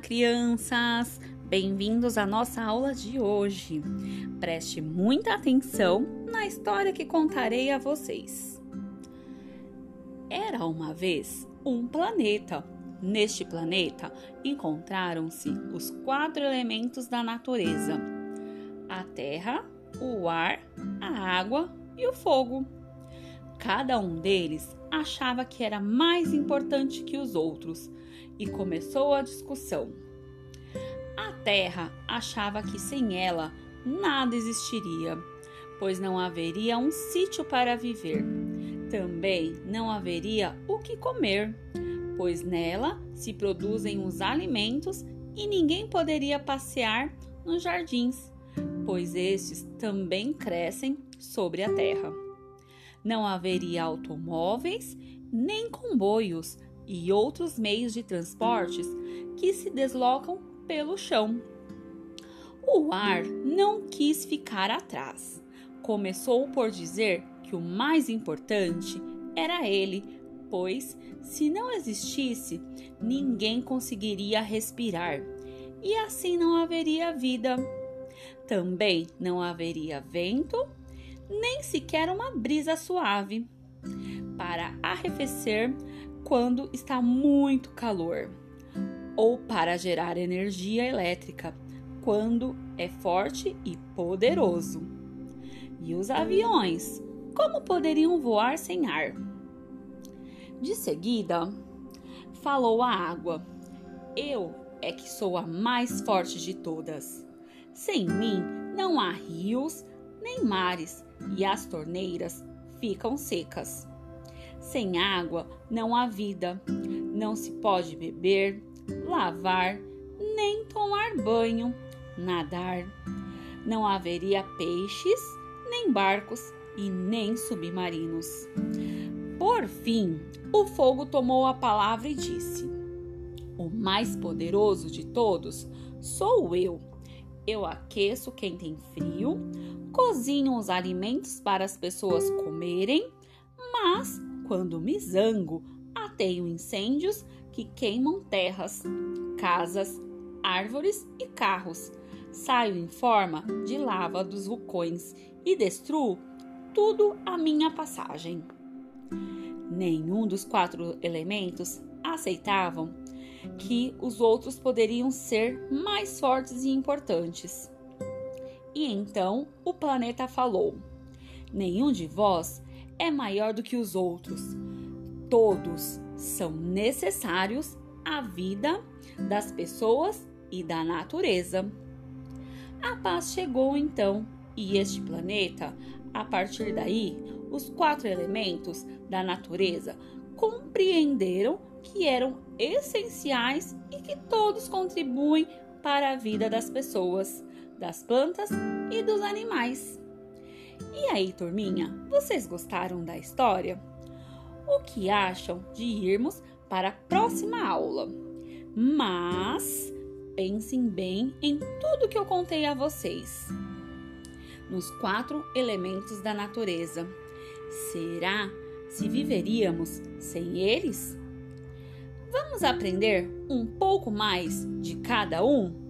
crianças! Bem-vindos à nossa aula de hoje. Preste muita atenção na história que contarei a vocês. Era uma vez um planeta. Neste planeta encontraram-se os quatro elementos da natureza: a terra, o ar, a água e o fogo. Cada um deles achava que era mais importante que os outros e começou a discussão. A Terra achava que sem ela nada existiria, pois não haveria um sítio para viver. Também não haveria o que comer, pois nela se produzem os alimentos e ninguém poderia passear nos jardins, pois estes também crescem sobre a terra. Não haveria automóveis nem comboios e outros meios de transportes que se deslocam pelo chão. O ar não quis ficar atrás. Começou por dizer que o mais importante era ele, pois se não existisse, ninguém conseguiria respirar e assim não haveria vida. Também não haveria vento, nem sequer uma brisa suave para arrefecer quando está muito calor, ou para gerar energia elétrica quando é forte e poderoso. E os aviões, como poderiam voar sem ar? De seguida, falou a água: Eu é que sou a mais forte de todas. Sem mim não há rios nem mares e as torneiras ficam secas. Sem água não há vida, não se pode beber, lavar, nem tomar banho, nadar. Não haveria peixes, nem barcos e nem submarinos. Por fim, o fogo tomou a palavra e disse: O mais poderoso de todos sou eu. Eu aqueço quem tem frio, cozinho os alimentos para as pessoas comerem, mas quando me zango, ateio incêndios que queimam terras, casas, árvores e carros. Saio em forma de lava dos vulcões e destruo tudo à minha passagem. Nenhum dos quatro elementos aceitavam que os outros poderiam ser mais fortes e importantes. E então o planeta falou: Nenhum de vós é maior do que os outros. Todos são necessários à vida das pessoas e da natureza. A paz chegou então, e este planeta, a partir daí, os quatro elementos da natureza compreenderam que eram essenciais e que todos contribuem para a vida das pessoas, das plantas e dos animais. E aí, turminha, vocês gostaram da história? O que acham de irmos para a próxima aula? Mas pensem bem em tudo que eu contei a vocês. Nos quatro elementos da natureza. Será se viveríamos sem eles? Vamos aprender um pouco mais de cada um?